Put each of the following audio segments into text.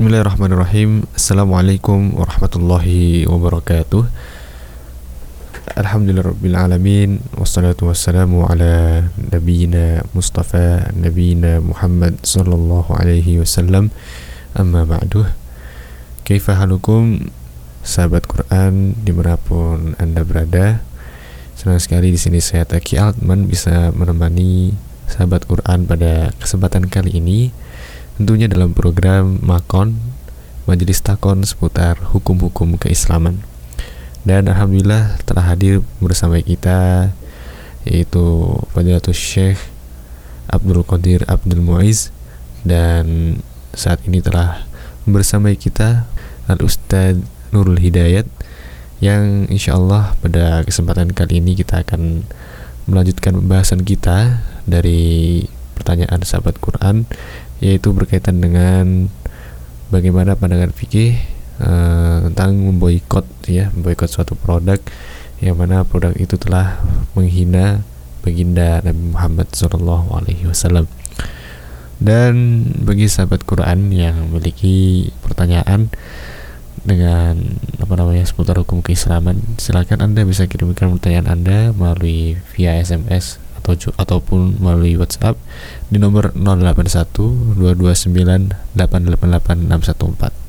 Bismillahirrahmanirrahim. Assalamualaikum warahmatullahi wabarakatuh. Alhamdulillahirrabbilalamin Wassalatu wassalamu ala Nabiyina Mustafa Nabiyina Muhammad Sallallahu alaihi wasallam. Amma ba'duh Kaifa halukum Sahabat Quran Di mana pun anda berada? Senang sekali di sini saya Taki Altman Bisa menemani Sahabat Quran pada kesempatan kali ini tentunya dalam program Makon Majelis Takon seputar hukum-hukum keislaman. Dan Alhamdulillah telah hadir bersama kita yaitu Fadilatul Syekh Abdul Qadir Abdul Muiz. Dan saat ini telah bersama kita Al Ustadz Nurul Hidayat yang insya Allah pada kesempatan kali ini kita akan melanjutkan pembahasan kita dari pertanyaan sahabat Quran yaitu berkaitan dengan bagaimana pandangan fikih uh, tentang memboikot ya memboikot suatu produk yang mana produk itu telah menghina baginda Nabi Muhammad SAW dan bagi sahabat Quran yang memiliki pertanyaan dengan apa namanya seputar hukum keislaman silakan anda bisa kirimkan pertanyaan anda melalui via SMS atau ataupun melalui WhatsApp di nomor 081 229 888 614.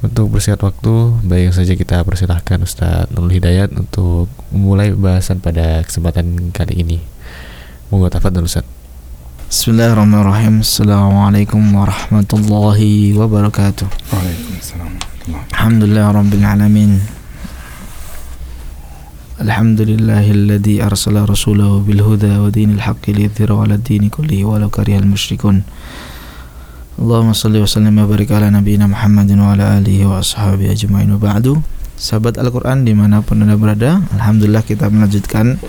Untuk bersingkat waktu, baik saja kita persilahkan Ustadz Nurul Hidayat untuk memulai pembahasan pada kesempatan kali ini. Monggo tafadhol Ustaz. Bismillahirrahmanirrahim. Assalamualaikum warahmatullahi wabarakatuh. Waalaikumsalam. Alhamdulillah rabbil alamin. الحمد لله الذي أرسل رسوله بالهدى ودين الحق ليظهره على الدين كله ولو كره المشركون اللهم صل وسلم وبارك على نبينا محمد وعلى آله وأصحابه أجمعين وبعد sahabat Al-Quran dimanapun anda berada Alhamdulillah kita melanjutkan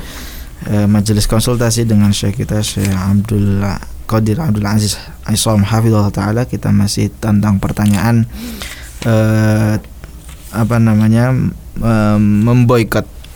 uh, majelis konsultasi dengan Syekh kita Syekh Abdul Qadir Abdul Aziz Aisyam Hafizullah Ta'ala kita masih tentang pertanyaan uh, apa namanya uh, memboikot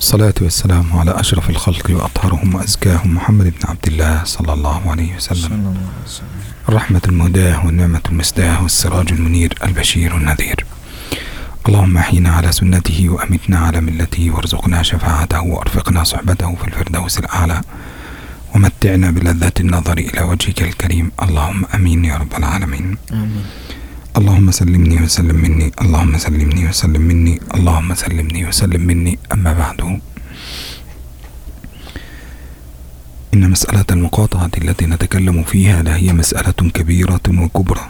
الصلاة والسلام على أشرف الخلق وأطهرهم وأزكاهم محمد بن عبد الله صلى الله عليه وسلم. الرحمة المهداة والنعمة المسداة والسراج المنير البشير النذير. اللهم أحينا على سنته وأمتنا على ملته وارزقنا شفاعته وأرفقنا صحبته في الفردوس الأعلى. ومتعنا بلذة النظر إلى وجهك الكريم. اللهم أمين يا رب العالمين. آمين. اللهم سلمني وسلم مني اللهم سلمني وسلم مني اللهم سلمني وسلم مني. أما بعد إن مسألة المقاطعة التي نتكلم فيها لهي مسألة كبيرة وكبرى.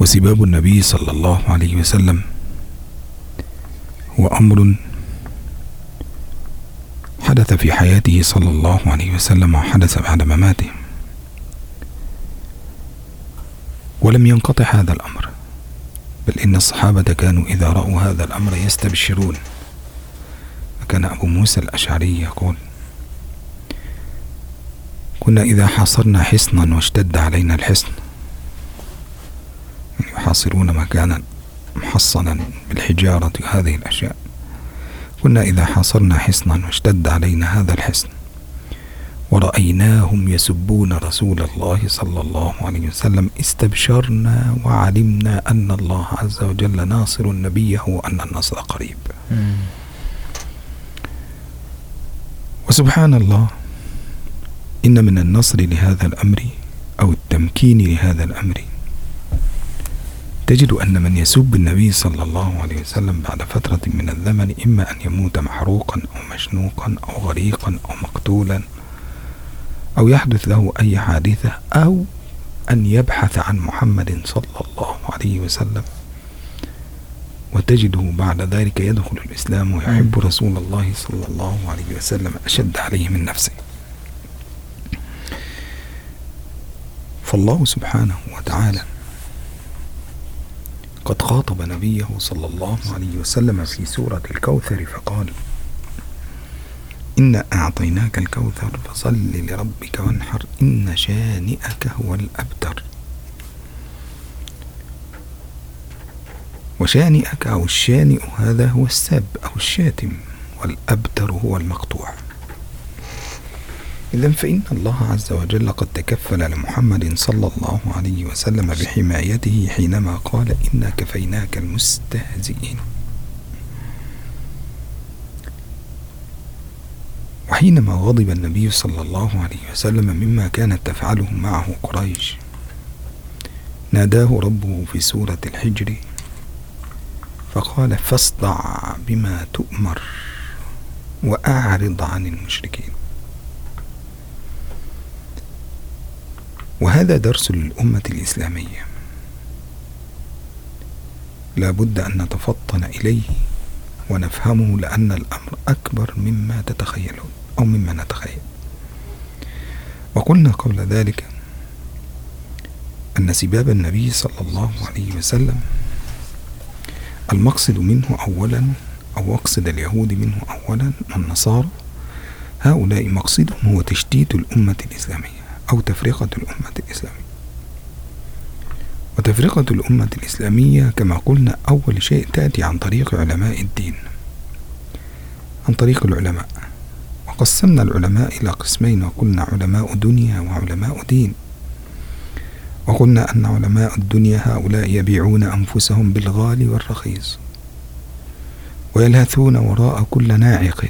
وسباب النبي صلى الله عليه وسلم هو أمر حدث في حياته صلى الله عليه وسلم وحدث بعد مماته. ولم ينقطع هذا الأمر بل إن الصحابة كانوا إذا رأوا هذا الأمر يستبشرون. فكان أبو موسى الأشعري يقول كنا إذا حاصرنا حصنا واشتد علينا الحصن يحاصرون مكانا محصنا بالحجارة وهذه الأشياء كنا إذا حاصرنا حصنا واشتد علينا هذا الحصن. ورأيناهم يسبون رسول الله صلى الله عليه وسلم استبشرنا وعلمنا أن الله عز وجل ناصر نبيه وأن النصر قريب. وسبحان الله إن من النصر لهذا الأمر أو التمكين لهذا الأمر تجد أن من يسب النبي صلى الله عليه وسلم بعد فترة من الزمن إما أن يموت محروقا أو مشنوقا أو غريقا أو مقتولا أو يحدث له أي حادثة أو أن يبحث عن محمد صلى الله عليه وسلم. وتجده بعد ذلك يدخل الإسلام ويحب رسول الله صلى الله عليه وسلم أشد عليه من نفسه. فالله سبحانه وتعالى قد خاطب نبيه صلى الله عليه وسلم في سورة الكوثر فقال إنا أعطيناك الكوثر فصل لربك وانحر إن شانئك هو الأبتر. وشانئك أو الشانئ هذا هو السب أو الشاتم والأبتر هو المقطوع. إذا فإن الله عز وجل قد تكفل لمحمد صلى الله عليه وسلم بحمايته حينما قال إنا كفيناك المستهزئين. وحينما غضب النبي صلى الله عليه وسلم مما كانت تفعله معه قريش ناداه ربه في سورة الحجر فقال فاصدع بما تؤمر وأعرض عن المشركين. وهذا درس للأمة الإسلامية. لا بد أن نتفطن إليه ونفهمه لأن الأمر أكبر مما تتخيلون أو مما نتخيل. وقلنا قبل ذلك أن سباب النبي صلى الله عليه وسلم المقصد منه أولا أو مقصد اليهود منه أولا والنصارى هؤلاء مقصدهم هو تشتيت الأمة الإسلامية أو تفرقة الأمة الإسلامية. وتفرقة الأمة الإسلامية كما قلنا أول شيء تأتي عن طريق علماء الدين عن طريق العلماء. وقسمنا العلماء إلى قسمين وقلنا علماء دنيا وعلماء دين. وقلنا أن علماء الدنيا هؤلاء يبيعون أنفسهم بالغالي والرخيص ويلهثون وراء كل ناعق.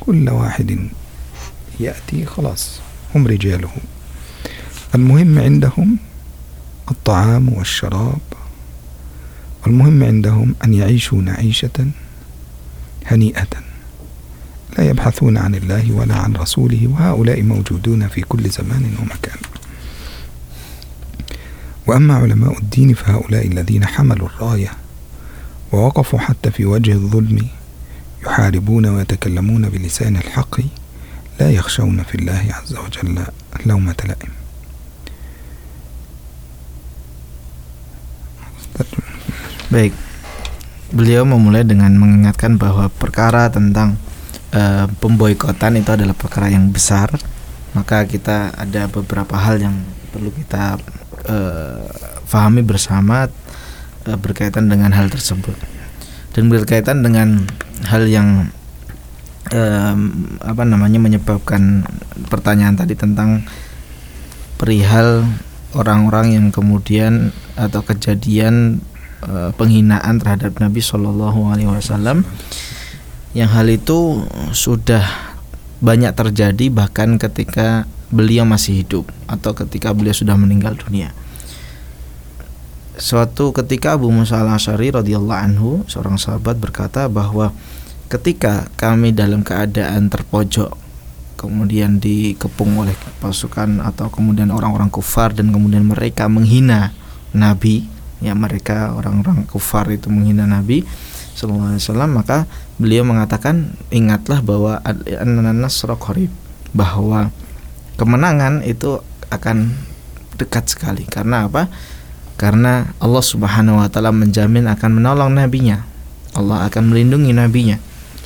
كل واحد يأتي خلاص هم رجاله. المهم عندهم الطعام والشراب. المهم عندهم أن يعيشوا نعيشة هنيئة. لا يبحثون عن الله ولا عن رسوله وهؤلاء موجودون في كل زمان ومكان. وأما علماء الدين فهؤلاء الذين حملوا الراية ووقفوا حتى في وجه الظلم يحاربون ويتكلمون بلسان الحق لا يخشون في الله عز وجل لومة لائم. Baik, beliau memulai dengan mengingatkan bahwa perkara tentang uh, pemboikotan itu adalah perkara yang besar. Maka kita ada beberapa hal yang perlu kita uh, fahami bersama uh, berkaitan dengan hal tersebut dan berkaitan dengan hal yang um, apa namanya menyebabkan pertanyaan tadi tentang perihal orang-orang yang kemudian atau kejadian uh, penghinaan terhadap Nabi Shallallahu Alaihi Wasallam yang hal itu sudah banyak terjadi bahkan ketika beliau masih hidup atau ketika beliau sudah meninggal dunia. Suatu ketika Abu Musa al-Asy'ari radhiyallahu anhu seorang sahabat berkata bahwa ketika kami dalam keadaan terpojok kemudian dikepung oleh pasukan atau kemudian orang-orang kufar dan kemudian mereka menghina Nabi ya mereka orang-orang kufar itu menghina Nabi Sallallahu Alaihi Wasallam maka beliau mengatakan ingatlah bahwa nasra qarib bahwa kemenangan itu akan dekat sekali. Karena apa? Karena Allah Subhanahu wa taala menjamin akan menolong nabinya. Allah akan melindungi nabinya.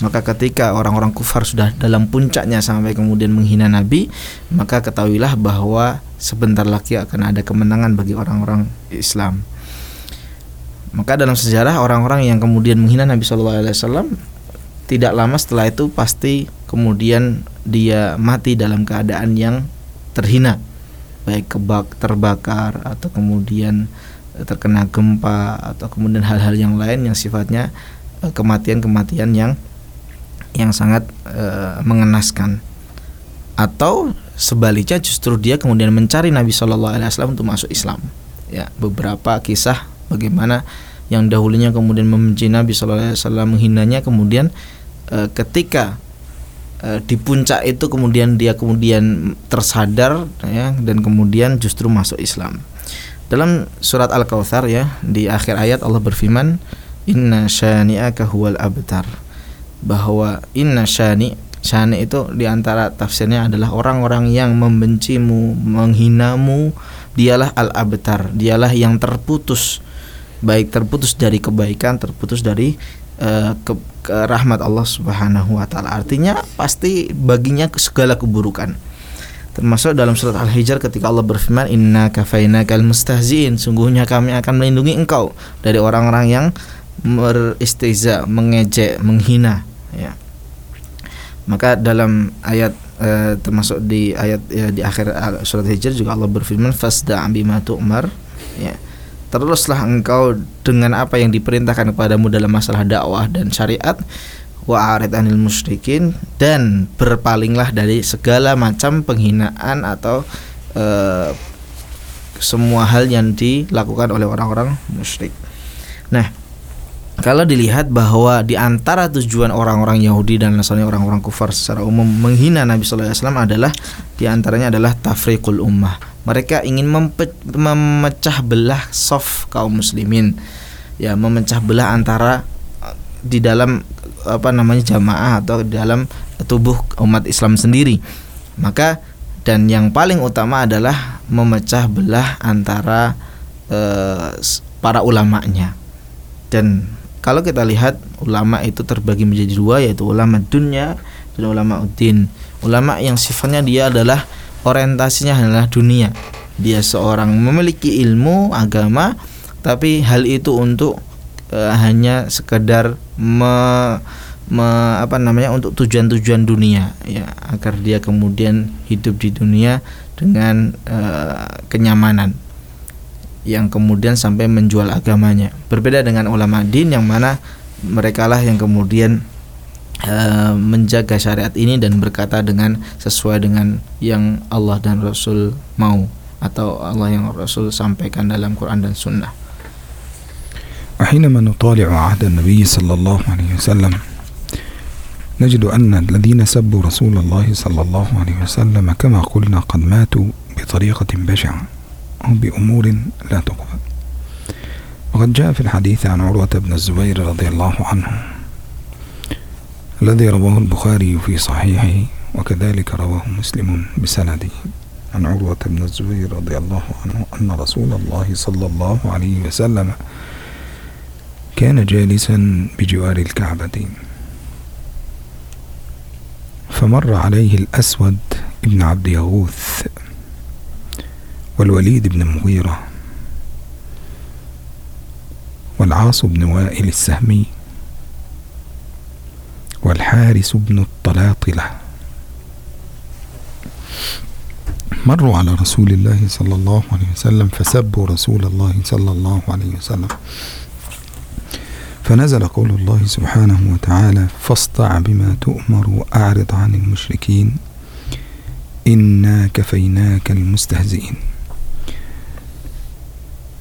Maka ketika orang-orang kufar sudah dalam puncaknya sampai kemudian menghina Nabi, maka ketahuilah bahwa sebentar lagi akan ada kemenangan bagi orang-orang Islam. Maka dalam sejarah orang-orang yang kemudian menghina Nabi Shallallahu Alaihi Wasallam tidak lama setelah itu pasti kemudian dia mati dalam keadaan yang terhina, baik kebak terbakar atau kemudian terkena gempa atau kemudian hal-hal yang lain yang sifatnya eh, kematian-kematian yang yang sangat e, mengenaskan. Atau sebaliknya justru dia kemudian mencari Nabi Shallallahu Alaihi Wasallam untuk masuk Islam. Ya beberapa kisah bagaimana yang dahulunya kemudian membenci Nabi Shallallahu Alaihi menghinanya kemudian e, ketika e, di puncak itu kemudian dia kemudian tersadar ya dan kemudian justru masuk Islam. Dalam surat Al Kautsar ya di akhir ayat Allah berfirman Inna syani'aka huwal abtar. Bahwa inna syani syani itu di antara tafsirnya adalah orang-orang yang membencimu, menghinamu, dialah al-abtar, dialah yang terputus baik terputus dari kebaikan terputus dari uh, ke, ke rahmat Allah Subhanahu wa taala. Artinya pasti baginya segala keburukan. Termasuk dalam surat Al-Hijr ketika Allah berfirman inna kafainakal mustahziin. Sungguhnya kami akan melindungi engkau dari orang-orang yang beristiza mengejek menghina ya. Maka dalam ayat uh, termasuk di ayat ya, di akhir surat Hijr juga Allah berfirman fasda bima tu'mar ya teruslah engkau dengan apa yang diperintahkan kepadamu dalam masalah dakwah dan syariat wa arid anil musyrikin dan berpalinglah dari segala macam penghinaan atau uh, semua hal yang dilakukan oleh orang-orang musyrik. Nah, kalau dilihat bahwa di antara tujuan orang-orang Yahudi dan Nasrani orang-orang kufar secara umum menghina Nabi Wasallam adalah di antaranya adalah tafriqul ummah. Mereka ingin memecah belah soft kaum muslimin, ya memecah belah antara eh, di dalam apa namanya jamaah atau di dalam tubuh umat Islam sendiri. Maka dan yang paling utama adalah memecah belah antara uh, para ulamanya dan kalau kita lihat ulama itu terbagi menjadi dua yaitu ulama dunia dan ulama udin. Ulama yang sifatnya dia adalah orientasinya adalah dunia. Dia seorang memiliki ilmu agama tapi hal itu untuk uh, hanya sekedar me, me, apa namanya untuk tujuan-tujuan dunia ya agar dia kemudian hidup di dunia dengan uh, kenyamanan yang kemudian sampai menjual agamanya. Berbeda dengan ulama din yang mana mereka lah yang kemudian uh, menjaga syariat ini dan berkata dengan sesuai dengan yang Allah dan Rasul mau atau Allah yang Rasul sampaikan dalam Quran dan Sunnah. وحينما نطالع عهد النبي صلى الله عليه وسلم نجد أن الذين سبوا رسول الله صلى الله عليه وسلم كما قلنا قد ماتوا بطريقة بشعة أو بأمور لا تقبل. وقد جاء في الحديث عن عروة بن الزبير رضي الله عنه الذي رواه البخاري في صحيحه وكذلك رواه مسلم بسنده. عن عروة بن الزبير رضي الله عنه أن رسول الله صلى الله عليه وسلم كان جالسا بجوار الكعبة. فمر عليه الأسود ابن عبد يغوث والوليد بن المغيرة والعاص بن وائل السهمي والحارس بن الطلاطلة مروا على رسول الله صلى الله عليه وسلم فسبوا رسول الله صلى الله عليه وسلم فنزل قول الله سبحانه وتعالى فاصطع بما تؤمر وأعرض عن المشركين إنا كفيناك المستهزئين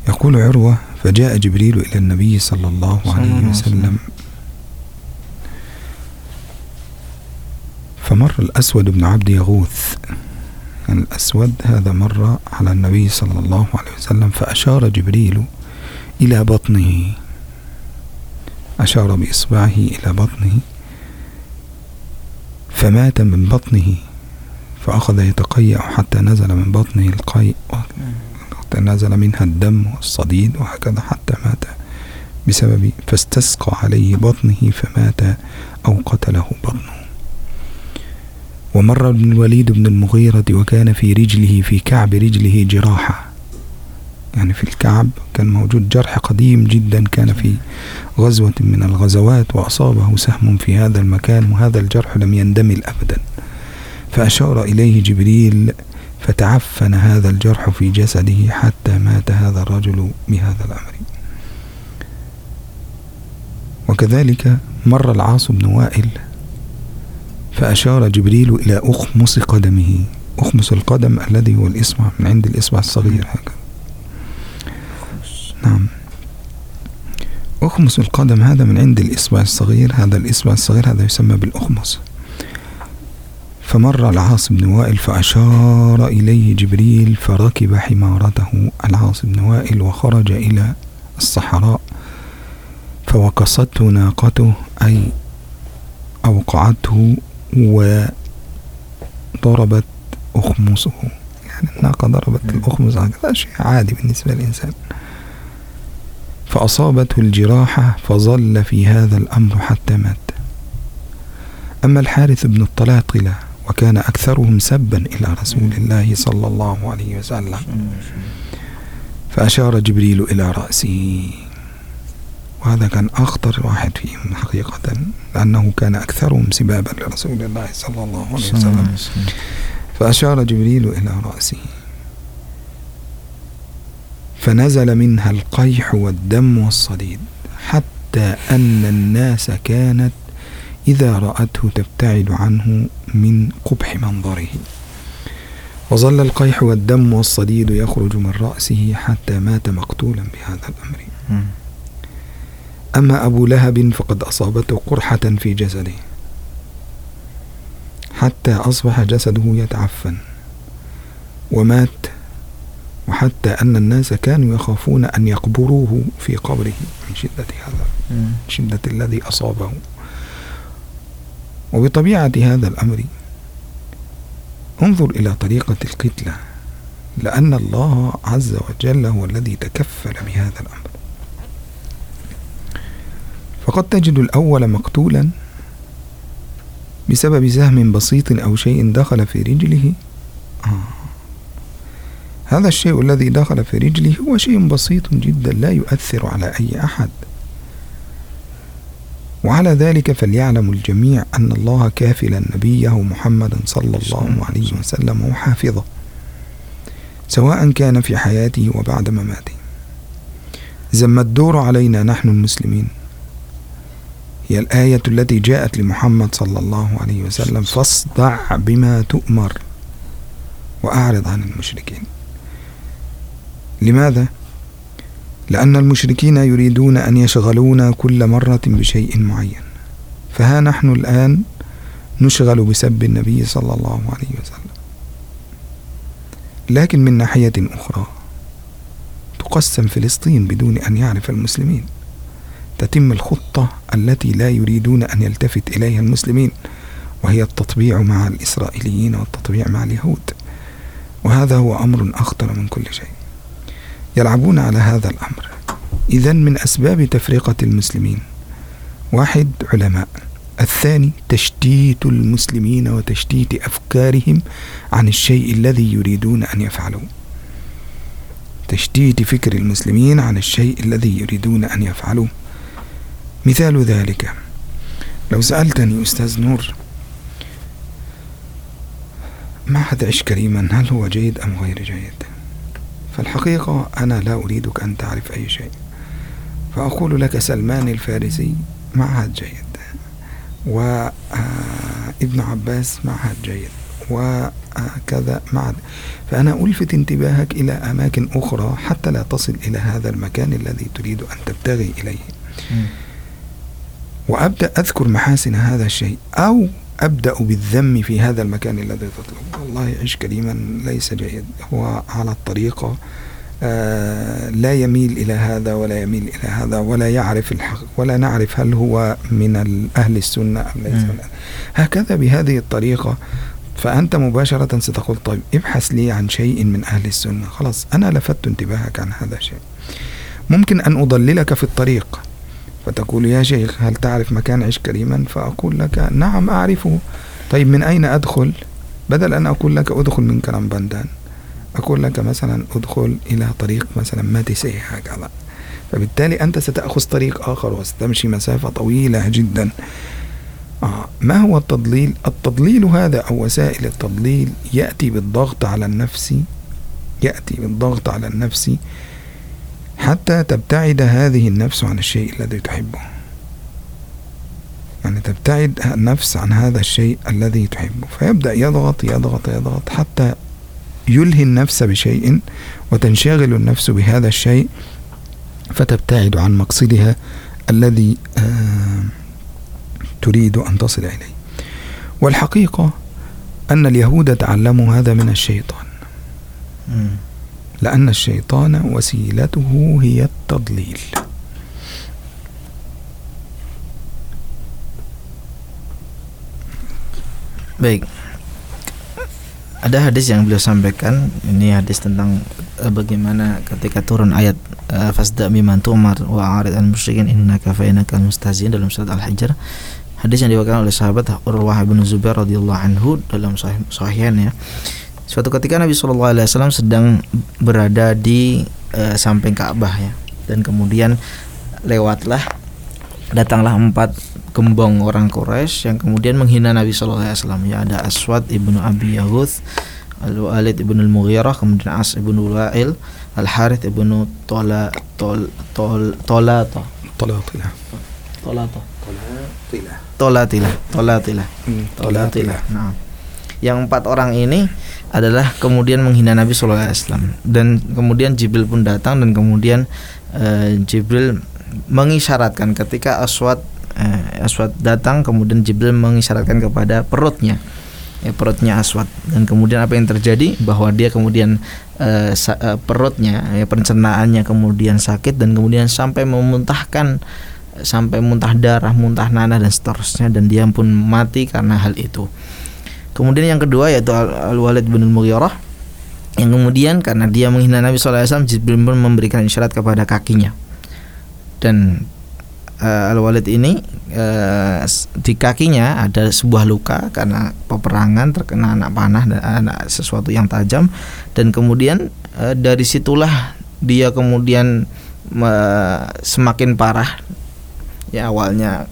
يقول عروة فجاء جبريل إلى النبي صلى الله عليه وسلم. فمر الأسود بن عبد يغوث. الأسود هذا مر على النبي صلى الله عليه وسلم فأشار جبريل إلى بطنه. أشار بإصبعه إلى بطنه. فمات من بطنه فأخذ يتقيأ حتى نزل من بطنه القيء. نزل منها الدم والصديد وهكذا حتى مات بسبب فاستسقى عليه بطنه فمات أو قتله بطنه. ومر الوليد بن المغيرة وكان في رجله في كعب رجله جراحة. يعني في الكعب كان موجود جرح قديم جدا كان في غزوة من الغزوات وأصابه سهم في هذا المكان وهذا الجرح لم يندمل أبدا. فأشار إليه جبريل فتعفن هذا الجرح في جسده حتى مات هذا الرجل بهذا الأمر. وكذلك مر العاص بن وائل فأشار جبريل إلى أخمص قدمه أخمص القدم الذي هو الإصبع من عند الإصبع الصغير هكذا. نعم. أخمص القدم هذا من عند الإصبع الصغير هذا الإصبع الصغير هذا يسمى بالأخمص. فمر العاص بن وائل فأشار إليه جبريل فركب حمارته. العاص بن وائل وخرج إلى الصحراء فوقصته ناقته أي أوقعته وضربت أخمصه يعني الناقة ضربت الأخمص هذا شيء عادي بالنسبة للإنسان. فأصابته الجراحة فظل في هذا الأمر حتى مات. أما الحارث بن الطلاطلة وكان أكثرهم سبا إلى رسول الله صلى الله عليه وسلم. فأشار جبريل إلى رأسه. وهذا كان أخطر واحد فيهم حقيقة لأنه كان أكثرهم سبابا لرسول الله صلى الله عليه وسلم. فأشار جبريل إلى رأسه. فنزل منها القيح والدم والصديد حتى أن الناس كانت إذا رأته تبتعد عنه من قبح منظره. وظل القيح والدم والصديد يخرج من رأسه حتى مات مقتولا بهذا الأمر. أما أبو لهب فقد أصابته قرحة في جسده. حتى أصبح جسده يتعفن. ومات. وحتى أن الناس كانوا يخافون أن يقبروه في قبره من شدة هذا. من شدة الذي أصابه. وبطبيعة هذا الأمر انظر إلى طريقة القتلة لأن الله عز وجل هو الذي تكفل بهذا الأمر. فقد تجد الأول مقتولا بسبب سهم بسيط أو شيء دخل في رجله. آه. هذا الشيء الذي دخل في رجله هو شيء بسيط جدا لا يؤثر على أي أحد. وعلى ذلك فليعلم الجميع أن الله كافلا نبيه محمدا صلى الله عليه وسلم وحافظه سواء كان في حياته وبعد مماته. زم الدور علينا نحن المسلمين. هي الآية التي جاءت لمحمد صلى الله عليه وسلم فاصدع بما تؤمر وأعرض عن المشركين. لماذا؟ لأن المشركين يريدون أن يشغلونا كل مرة بشيء معين. فها نحن الآن نشغل بسب النبي صلى الله عليه وسلم. لكن من ناحية أخرى تقسم فلسطين بدون أن يعرف المسلمين. تتم الخطة التي لا يريدون أن يلتفت إليها المسلمين وهي التطبيع مع الإسرائيليين والتطبيع مع اليهود. وهذا هو أمر أخطر من كل شيء. يلعبون على هذا الأمر. إذا من أسباب تفرقة المسلمين. واحد علماء. الثاني تشتيت المسلمين وتشتيت أفكارهم عن الشيء الذي يريدون أن يفعلوه. تشتيت فكر المسلمين عن الشيء الذي يريدون أن يفعلوه. مثال ذلك. لو سألتني أستاذ نور معهد عش كريما هل هو جيد أم غير جيد؟ فالحقيقة أنا لا أريدك أن تعرف أي شيء. فأقول لك سلمان الفارسي معهد جيد وابن آه، عباس معهد جيد وكذا معهد. فأنا ألفت انتباهك إلى أماكن أخرى حتى لا تصل إلى هذا المكان الذي تريد أن تبتغي إليه. وأبدأ أذكر محاسن هذا الشيء أو أبدأ بالذم في هذا المكان الذي تطلب. والله عيش كريما ليس جيد هو على الطريقة. آه لا يميل إلى هذا ولا يميل إلى هذا ولا يعرف الحق ولا نعرف هل هو من أهل السنة أم ليس من هكذا بهذه الطريقة فأنت مباشرة ستقول طيب ابحث لي عن شيء من أهل السنة. خلاص أنا لفت انتباهك عن هذا الشيء. ممكن أن أضللك في الطريق فتقول يا شيخ هل تعرف مكان عيش كريما؟ فأقول لك نعم أعرفه. طيب من أين أدخل؟ بدل أن أقول لك أدخل من كلام بندان. أقول لك مثلا أدخل إلى طريق مثلا ماتيسي هكذا فبالتالي أنت ستأخذ طريق آخر وستمشي مسافة طويلة جدا. آه ما هو التضليل؟ التضليل هذا أو وسائل التضليل يأتي بالضغط على النفس يأتي بالضغط على النفس حتى تبتعد هذه النفس عن الشيء الذي تحبه. يعني تبتعد النفس عن هذا الشيء الذي تحبه. فيبدأ يضغط يضغط يضغط حتى يلهي النفس بشيء وتنشغل النفس بهذا الشيء فتبتعد عن مقصدها الذي آه تريد أن تصل إليه. والحقيقة أن اليهود تعلموا هذا من الشيطان. لأن الشيطان وسيلته هي التضليل. Baik. Ada hadis yang beliau sampaikan, ini hadis tentang uh, bagaimana ketika turun ayat uh, fasda biman tumar wa arid al musyrikin innaka fa innaka mustahzin dalam surat Al-Hijr. Hadis yang diwakilkan oleh sahabat Urwah bin Zubair radhiyallahu anhu dalam sahih ya. Suatu ketika Nabi wasallam sedang berada di uh, samping Ka'bah ya. Dan kemudian lewatlah datanglah empat gembong orang Quraisy yang kemudian menghina Nabi Shallallahu Alaihi Wasallam ya ada Aswad ibnu Abi Yahuth Al Walid ibnu Al Mughirah kemudian As ibnu Wa'il Al Harith ibnu Tola Tol Tol Tola to Tola Tola to Tola Tila Tola Tila Tola Tila Nah yang empat orang ini adalah kemudian menghina Nabi Shallallahu Alaihi Wasallam. Dan kemudian Jibril pun datang dan kemudian uh, Jibril mengisyaratkan ketika Aswad eh, Aswad datang kemudian Jibril mengisyaratkan kepada perutnya. Ya perutnya Aswad. Dan kemudian apa yang terjadi? Bahwa dia kemudian eh, eh, perutnya ya pencernaannya kemudian sakit dan kemudian sampai memuntahkan sampai muntah darah, muntah nanah dan seterusnya dan dia pun mati karena hal itu. Kemudian yang kedua yaitu Al-Walid bin Mughirah yang kemudian karena dia menghina Nabi SAW Jibril pun memberikan isyarat kepada kakinya. Dan uh, Al-Walid ini uh, di kakinya ada sebuah luka karena peperangan terkena anak panah dan anak sesuatu yang tajam. Dan kemudian uh, dari situlah dia kemudian uh, semakin parah. Ya awalnya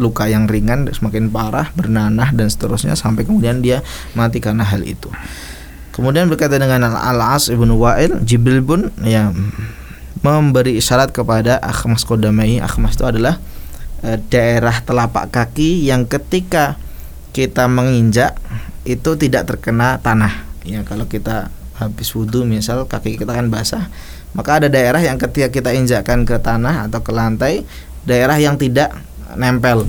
luka yang ringan semakin parah bernanah dan seterusnya sampai kemudian dia mati karena hal itu. Kemudian berkata dengan Al-As ibnu Wa'il Jibril pun ya memberi isyarat kepada akhmas kodamai akhmas itu adalah e, daerah telapak kaki yang ketika kita menginjak itu tidak terkena tanah. Ya kalau kita habis wudhu misal kaki kita kan basah maka ada daerah yang ketika kita injakkan ke tanah atau ke lantai daerah yang tidak nempel.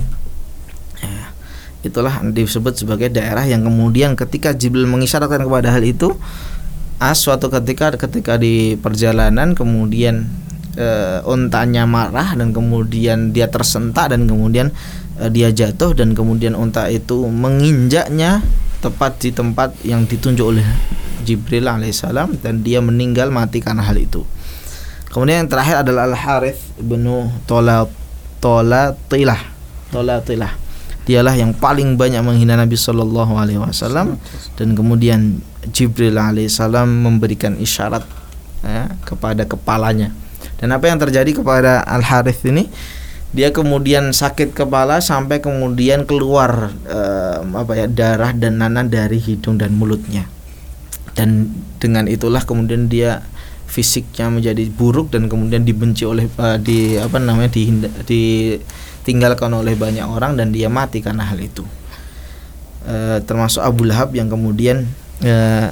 Ya, itulah disebut sebagai daerah yang kemudian ketika Jibril mengisyaratkan kepada hal itu As suatu ketika ketika di perjalanan kemudian e, untanya marah dan kemudian dia tersentak dan kemudian e, dia jatuh dan kemudian unta itu menginjaknya tepat di tempat yang ditunjuk oleh Jibril alaihissalam dan dia meninggal mati karena hal itu. Kemudian yang terakhir adalah Al Harith bin Tola Tola Tilah Tola Tilah dialah yang paling banyak menghina Nabi Shallallahu Alaihi Wasallam dan kemudian Jibril alaihissalam memberikan isyarat ya, kepada kepalanya. Dan apa yang terjadi kepada Al Harith ini? Dia kemudian sakit kepala sampai kemudian keluar eh, apa ya darah dan nanah dari hidung dan mulutnya. Dan dengan itulah kemudian dia fisiknya menjadi buruk dan kemudian dibenci oleh uh, di apa namanya di ditinggalkan oleh banyak orang dan dia mati karena hal itu. Uh, termasuk Abu Lahab yang kemudian uh,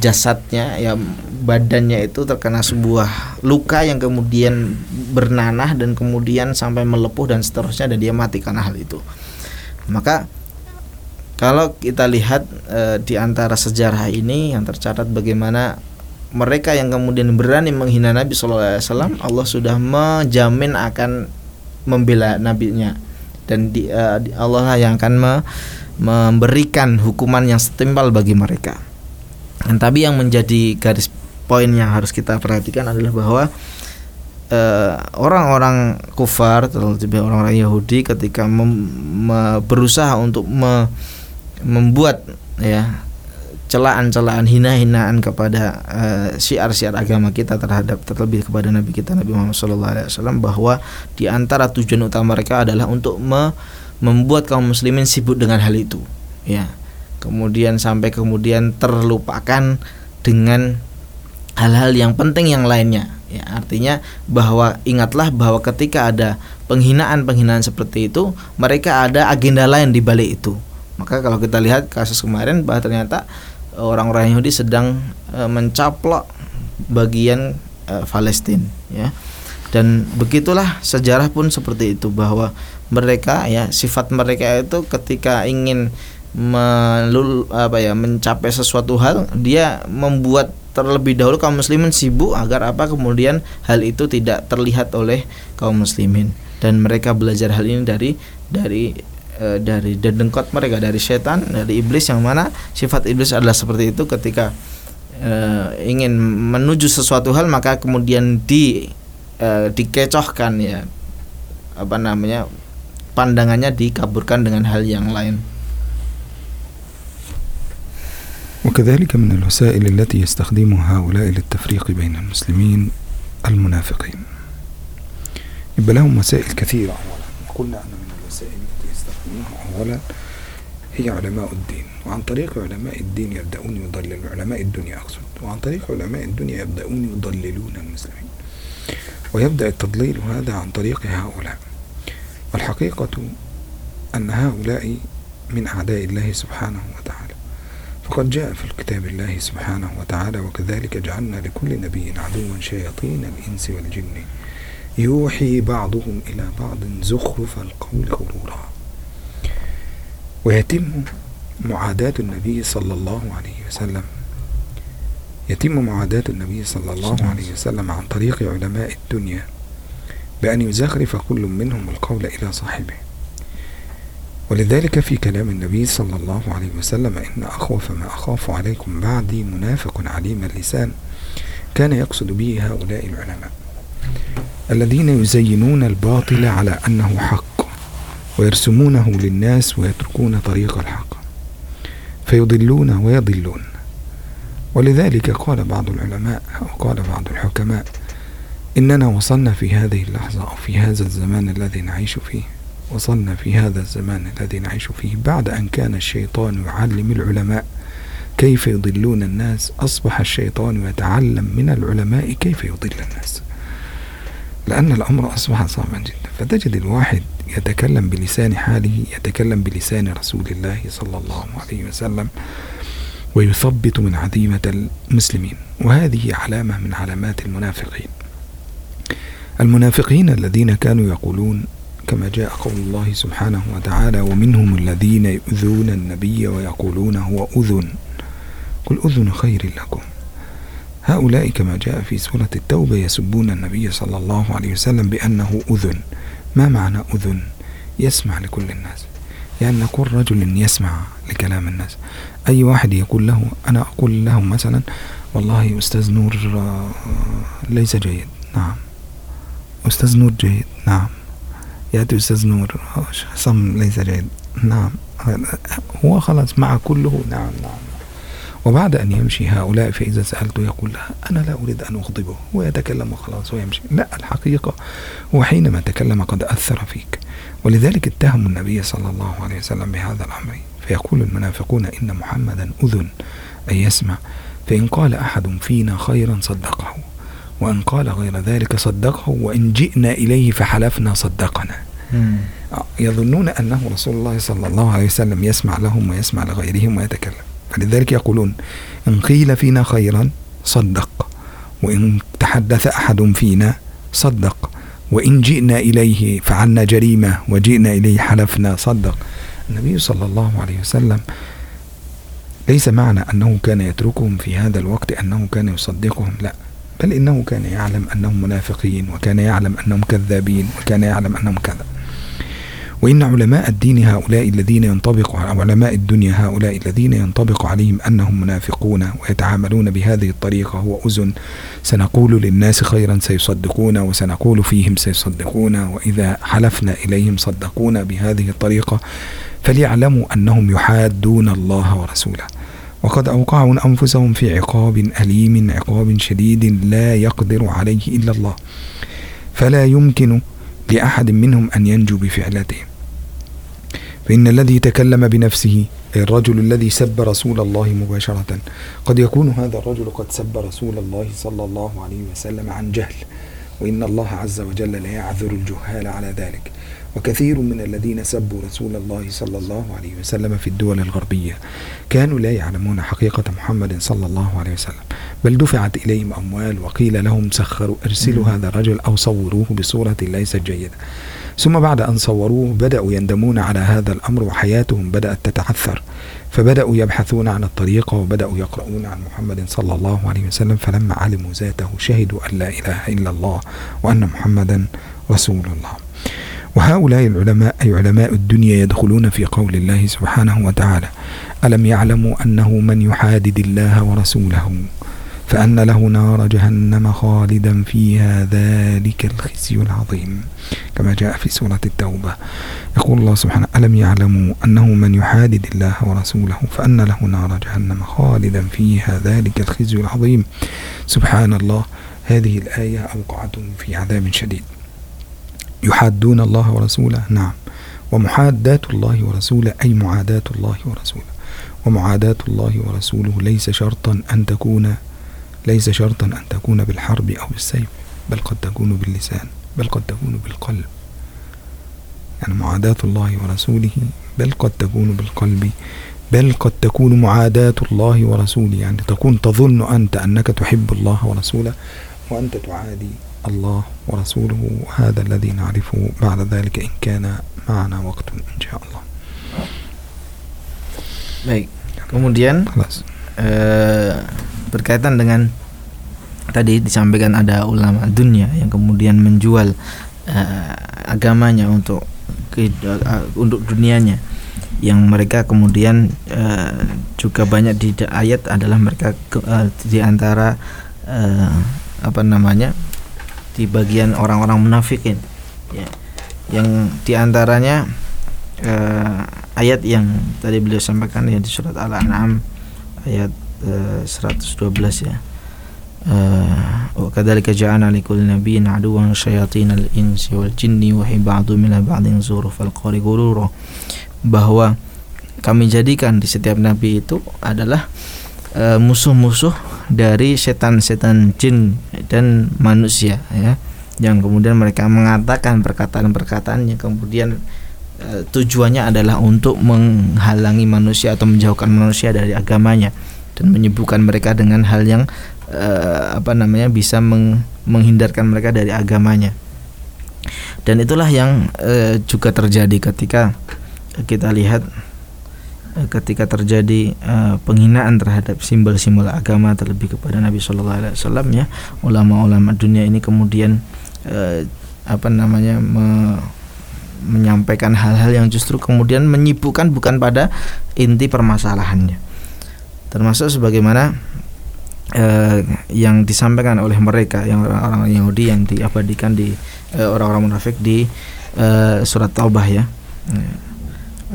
jasadnya ya badannya itu terkena sebuah luka yang kemudian bernanah dan kemudian sampai melepuh dan seterusnya dan dia mati karena hal itu. Maka kalau kita lihat e, di antara sejarah ini yang tercatat bagaimana mereka yang kemudian berani menghina Nabi SAW Allah sudah menjamin akan membela nabinya. Dan di, uh, Allah yang akan me, memberikan hukuman yang setimpal bagi mereka. Dan tapi yang menjadi garis poin yang harus kita perhatikan adalah bahwa uh, orang-orang kufar terlebih orang-orang Yahudi ketika mem, me, berusaha untuk me, membuat ya celaan-celaan hina-hinaan kepada uh, syiar-syiar agama kita terhadap terlebih kepada Nabi kita Nabi Muhammad SAW bahwa di antara tujuan utama mereka adalah untuk me membuat kaum muslimin sibuk dengan hal itu. Ya. Kemudian sampai kemudian terlupakan dengan hal-hal yang penting yang lainnya. Ya artinya bahwa ingatlah bahwa ketika ada penghinaan-penghinaan seperti itu mereka ada agenda lain di balik itu. Maka kalau kita lihat kasus kemarin bahwa ternyata orang-orang Yahudi sedang e, mencaplok bagian e, Palestina ya. Dan begitulah sejarah pun seperti itu bahwa mereka ya sifat mereka itu ketika ingin melul apa ya mencapai sesuatu hal dia membuat terlebih dahulu kaum muslimin sibuk agar apa kemudian hal itu tidak terlihat oleh kaum muslimin. Dan mereka belajar hal ini dari dari e, dari dedengkot mereka dari setan dari iblis yang mana sifat iblis adalah seperti itu. Ketika uh, ingin menuju sesuatu hal maka kemudian di uh, dikecohkan ya apa namanya pandangannya dikaburkan dengan hal yang lain. وكذلك من الوسائل التي يستخدمها هؤلاء للتفريق بين المسلمين المنافقين. يبقى لهم وسائل كثيرة أولا. قلنا أن من الوسائل التي يستخدمونها أولا هي علماء الدين. وعن طريق علماء الدين يبدأون يضللون علماء الدنيا أقصد. وعن طريق علماء الدنيا يبدأون يضللون المسلمين. ويبدأ التضليل هذا عن طريق هؤلاء. والحقيقة أن هؤلاء من أعداء الله سبحانه وتعالى. فقد جاء في الكتاب الله سبحانه وتعالى وكذلك جعلنا لكل نبي عدوا شياطين الإنس والجن. يوحي بعضهم إلى بعض زخرف القول غرورا ويتم معاداة النبي صلى الله عليه وسلم. يتم معاداة النبي صلى الله عليه وسلم عن طريق علماء الدنيا. بأن يزخرف كل منهم القول إلى صاحبه. ولذلك في كلام النبي صلى الله عليه وسلم إن أخوف ما أخاف عليكم بعدي منافق عليم اللسان كان يقصد به هؤلاء العلماء الذين يزينون الباطل على أنه حق ويرسمونه للناس ويتركون طريق الحق فيضلون ويضلون. ولذلك قال بعض العلماء وقال بعض الحكماء إننا وصلنا في هذه اللحظة أو في هذا الزمان الذي نعيش فيه. وصلنا في هذا الزمان الذي نعيش فيه بعد أن كان الشيطان يعلم العلماء كيف يضلون الناس. أصبح الشيطان يتعلم من العلماء كيف يضل الناس. لأن الأمر أصبح صعبا جدا. فتجد الواحد يتكلم بلسان حاله يتكلم بلسان رسول الله صلى الله عليه وسلم ويثبت من عزيمة المسلمين. وهذه علامة من علامات المنافقين. المنافقين الذين كانوا يقولون كما جاء قول الله سبحانه وتعالى ومنهم الذين يؤذون النبي ويقولون هو أذن. قل أذن خير لكم. هؤلاء كما جاء في سورة التوبة يسبون النبي صلى الله عليه وسلم بأنه أذن. ما معنى أذن؟ يسمع لكل الناس. يعني نقول رجل يسمع لكلام الناس. أي واحد يقول له أنا أقول له مثلا والله أستاذ نور آه، ليس جيد. نعم. أستاذ نور جيد نعم. يأتي أستاذ نور صم ليس جيد نعم. هو خلاص مع كله نعم نعم. وبعد أن يمشي هؤلاء فإذا سألته يقول لها أنا لا أريد أن أغضبه هو يتكلم وخلاص ويمشي. لا الحقيقة هو حينما تكلم قد أثر فيك. ولذلك اتهموا النبي صلى الله عليه وسلم بهذا الأمر. فيقول المنافقون إن محمدا أذن أي يسمع. فإن قال أحد فينا خيرا صدقه. وإن قال غير ذلك صدقه وإن جئنا إليه فحلفنا صدقنا. يظنون أنه رسول الله صلى الله عليه وسلم يسمع لهم ويسمع لغيرهم ويتكلم. فلذلك يقولون إن قيل فينا خيرا صدق وإن تحدث أحد فينا صدق وإن جئنا إليه فعلنا جريمة وجئنا إليه حلفنا صدق. النبي صلى الله عليه وسلم ليس معنى أنه كان يتركهم في هذا الوقت أنه كان يصدقهم لا. بل إنه كان يعلم أنهم منافقين وكان يعلم أنهم كذابين وكان يعلم أنهم كذا. وإن علماء الدين هؤلاء الذين ينطبق على علماء الدنيا هؤلاء الذين ينطبق عليهم أنهم منافقون ويتعاملون بهذه الطريقة هو أذن سنقول للناس خيرا سيصدقون وسنقول فيهم سيصدقون وإذا حلفنا إليهم صدقونا بهذه الطريقة فليعلموا أنهم يحادون الله ورسوله. وقد أوقعوا أنفسهم في عقاب أليم عقاب شديد لا يقدر عليه إلا الله. فلا يمكن لأحد منهم أن ينجو بفعلته. فإن الذي تكلم بنفسه الرجل الذي سب رسول الله مباشرة قد يكون هذا الرجل قد سب رسول الله صلى الله عليه وسلم عن جهل. وإن الله عز وجل لا يعذر الجهال على ذلك. وكثير من الذين سبوا رسول الله صلى الله عليه وسلم في الدول الغربية كانوا لا يعلمون حقيقة محمد صلى الله عليه وسلم بل دفعت إليهم أموال وقيل لهم سخروا أرسلوا هذا الرجل أو صوروه بصورة ليست جيدة. ثم بعد أن صوروه بدأوا يندمون على هذا الأمر وحياتهم بدأت تتعثر. فبدأوا يبحثون عن الطريقة وبدأوا يقرؤون عن محمد صلى الله عليه وسلم فلما علموا ذاته شهدوا أن لا إله إلا الله وأن محمدا رسول الله. وهؤلاء العلماء أي علماء الدنيا يدخلون في قول الله سبحانه وتعالى ألم يعلموا أنه من يحادد الله ورسوله؟ فأن له نار جهنم خالدا فيها ذلك الخزي العظيم كما جاء في سورة التوبة. يقول الله سبحانه ألم يعلموا أنه من يحادد الله ورسوله؟ فأن له نار جهنم خالدا فيها ذلك الخزي العظيم. سبحان الله هذه الآية أوقعتهم في عذاب شديد. يحادون الله ورسوله. نعم. ومحاداة الله ورسوله أي معاداة الله ورسوله. ومعاداة الله ورسوله ليس شرطا أن تكون ليس شرطا أن تكون بالحرب أو بالسيف بل قد تكون باللسان بل قد تكون بالقلب. يعني معاداة الله ورسوله بل قد تكون بالقلب بل قد تكون معاداة الله ورسوله. يعني تكون تظن أنت أنك تحب الله ورسوله وأنت تعادي الله ورسوله وهذا الذي نعرفه بعد ذلك إن كان معنا وقت إن شاء الله Baik. Kemudian uh, berkaitan dengan tadi disampaikan ada ulama dunia yang kemudian menjual uh, agamanya untuk uh, untuk dunianya yang mereka kemudian uh, juga banyak di ayat adalah mereka uh, di antara uh, apa namanya di bagian orang-orang munafikin. Ya. Yang di antaranya uh, ayat yang tadi beliau sampaikan ya di surat Al-An'am ayat uh, 112 ya. Wa kadzalika ja'alna likulli nabiyyin aduwwan syayatinal insi wal jinni wa ba'du min ba'din zurufal qawli ghurura. Bahwa kami jadikan di setiap nabi itu adalah musuh-musuh uh, dari setan-setan jin dan manusia ya. Yang kemudian mereka mengatakan perkataan-perkataan yang kemudian e, tujuannya adalah untuk menghalangi manusia atau menjauhkan manusia dari agamanya dan menyibukkan mereka dengan hal yang e, apa namanya bisa meng, menghindarkan mereka dari agamanya. Dan itulah yang e, juga terjadi ketika kita lihat Eh, ketika terjadi uh, penghinaan terhadap simbol-simbol agama terlebih kepada Nabi Shallallahu Alaihi Wasallam ya ulama-ulama dunia ini kemudian uh, apa namanya me, menyampaikan hal-hal yang justru kemudian menyibukkan bukan pada inti permasalahannya. Termasuk sebagaimana uh, yang disampaikan oleh mereka yang orang-orang Yahudi yang diabadikan di orang-orang uh, munafik di uh, surat Taubah ya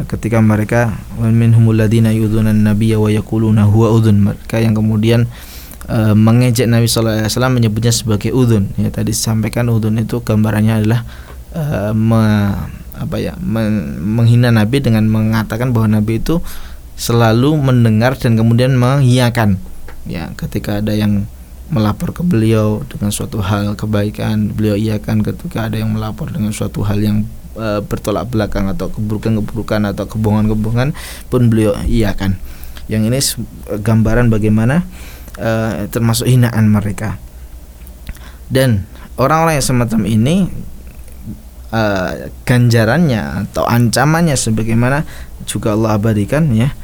ketika mereka minhumul ladina yudhunan nabiyya wa yaquluna huwa udhun. Mereka yang kemudian uh, mengejek Nabi wasallam menyebutnya sebagai udhun. Ya tadi disampaikan udhun itu gambarannya adalah uh, me, apa ya men, menghina Nabi dengan mengatakan bahwa Nabi itu selalu mendengar dan kemudian mengiyakan. Ya ketika ada yang melapor ke beliau dengan suatu hal kebaikan beliau iakan ketika ada yang melapor dengan suatu hal yang uh, bertolak belakang atau keburukan-keburukan atau kebohongan-kebohongan pun beliau iya kan yang ini gambaran bagaimana uh, termasuk hinaan mereka. Dan orang-orang yang semacam ini uh, ganjarannya atau ancamannya sebagaimana juga Allah abadikan ya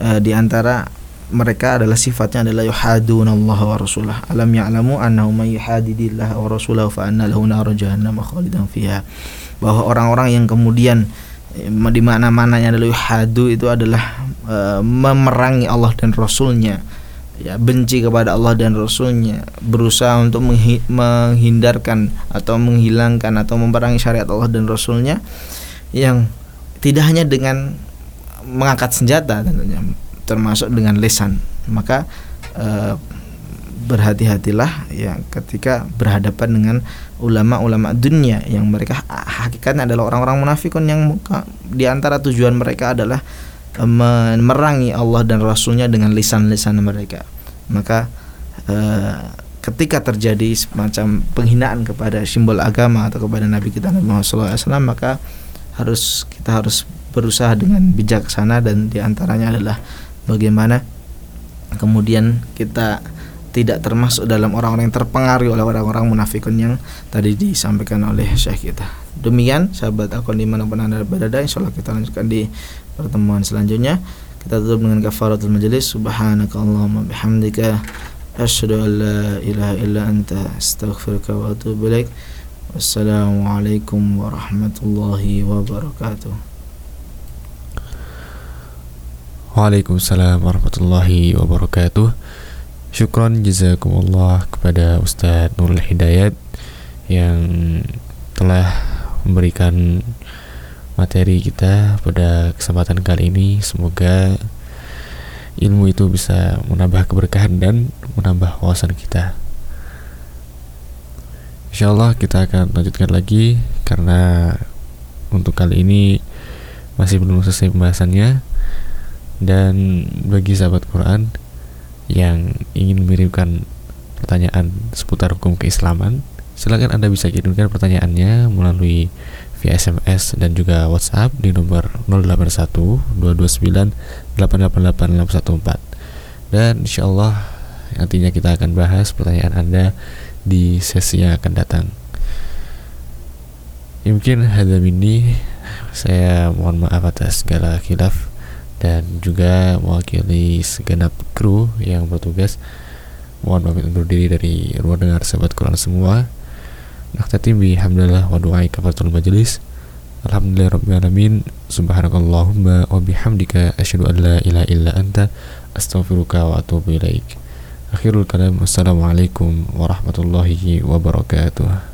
uh, di antara mereka adalah sifatnya adalah yuhadunallaha wa rasulah. Alam ya'lamu annahu may yuhadidillaha wa rasulahu fa anna lahu nar fiha bahwa orang-orang yang kemudian eh, di mana-mananya adalah hadu itu adalah e, memerangi Allah dan Rasulnya. Ya benci kepada Allah dan Rasulnya. Berusaha untuk menghindarkan atau menghilangkan atau memerangi syariat Allah dan Rasulnya yang tidak hanya dengan mengangkat senjata tentunya termasuk dengan lesan. Maka e, berhati-hatilah ya ketika berhadapan dengan ulama-ulama dunia yang mereka hakikatnya adalah orang-orang munafikun yang di antara tujuan mereka adalah e, memerangi Allah dan Rasulnya dengan lisan-lisan mereka. Maka eh, ketika terjadi semacam penghinaan kepada simbol agama atau kepada Nabi kita Nabi Muhammad SAW maka harus kita harus berusaha dengan bijaksana dan di antaranya adalah bagaimana kemudian kita tidak termasuk dalam orang-orang yang terpengaruh oleh orang-orang munafikun yang tadi disampaikan oleh Syekh kita. Demikian sahabat akun di mana pun anda berada, insya Allah kita lanjutkan di pertemuan selanjutnya. Kita tutup dengan kafaratul majelis. Subhanakallahumma bihamdika asyhadu an la ilaha illa anta astaghfiruka wa atubu ilaik. Assalamualaikum warahmatullahi wabarakatuh. Waalaikumsalam warahmatullahi wabarakatuh. Syukron jazakumullah kepada Ustadz Nurul Hidayat yang telah memberikan materi kita pada kesempatan kali ini. Semoga ilmu itu bisa menambah keberkahan dan menambah wawasan kita. Insya Allah kita akan lanjutkan lagi karena untuk kali ini masih belum selesai pembahasannya dan bagi sahabat Quran yang ingin mengirimkan pertanyaan seputar hukum keislaman silakan anda bisa kirimkan pertanyaannya melalui via SMS dan juga WhatsApp di nomor 081 229 888 dan insya Allah nantinya kita akan bahas pertanyaan Anda di sesi yang akan datang. Ya, mungkin hadam ini saya mohon maaf atas segala khilaf dan juga mewakili segenap kru yang bertugas. Mohon pamit undur diri dari ruang dengar sahabat Quran semua. Naktatim bihamdulillah wa du'ai kafatul majlis Alhamdulillah Rabbil Alamin. Subhanakallahumma wa bihamdika Asyadu an la ilaha illa anta Astaghfiruka wa atubu ilaik. Akhirul kalam Wassalamualaikum warahmatullahi wabarakatuh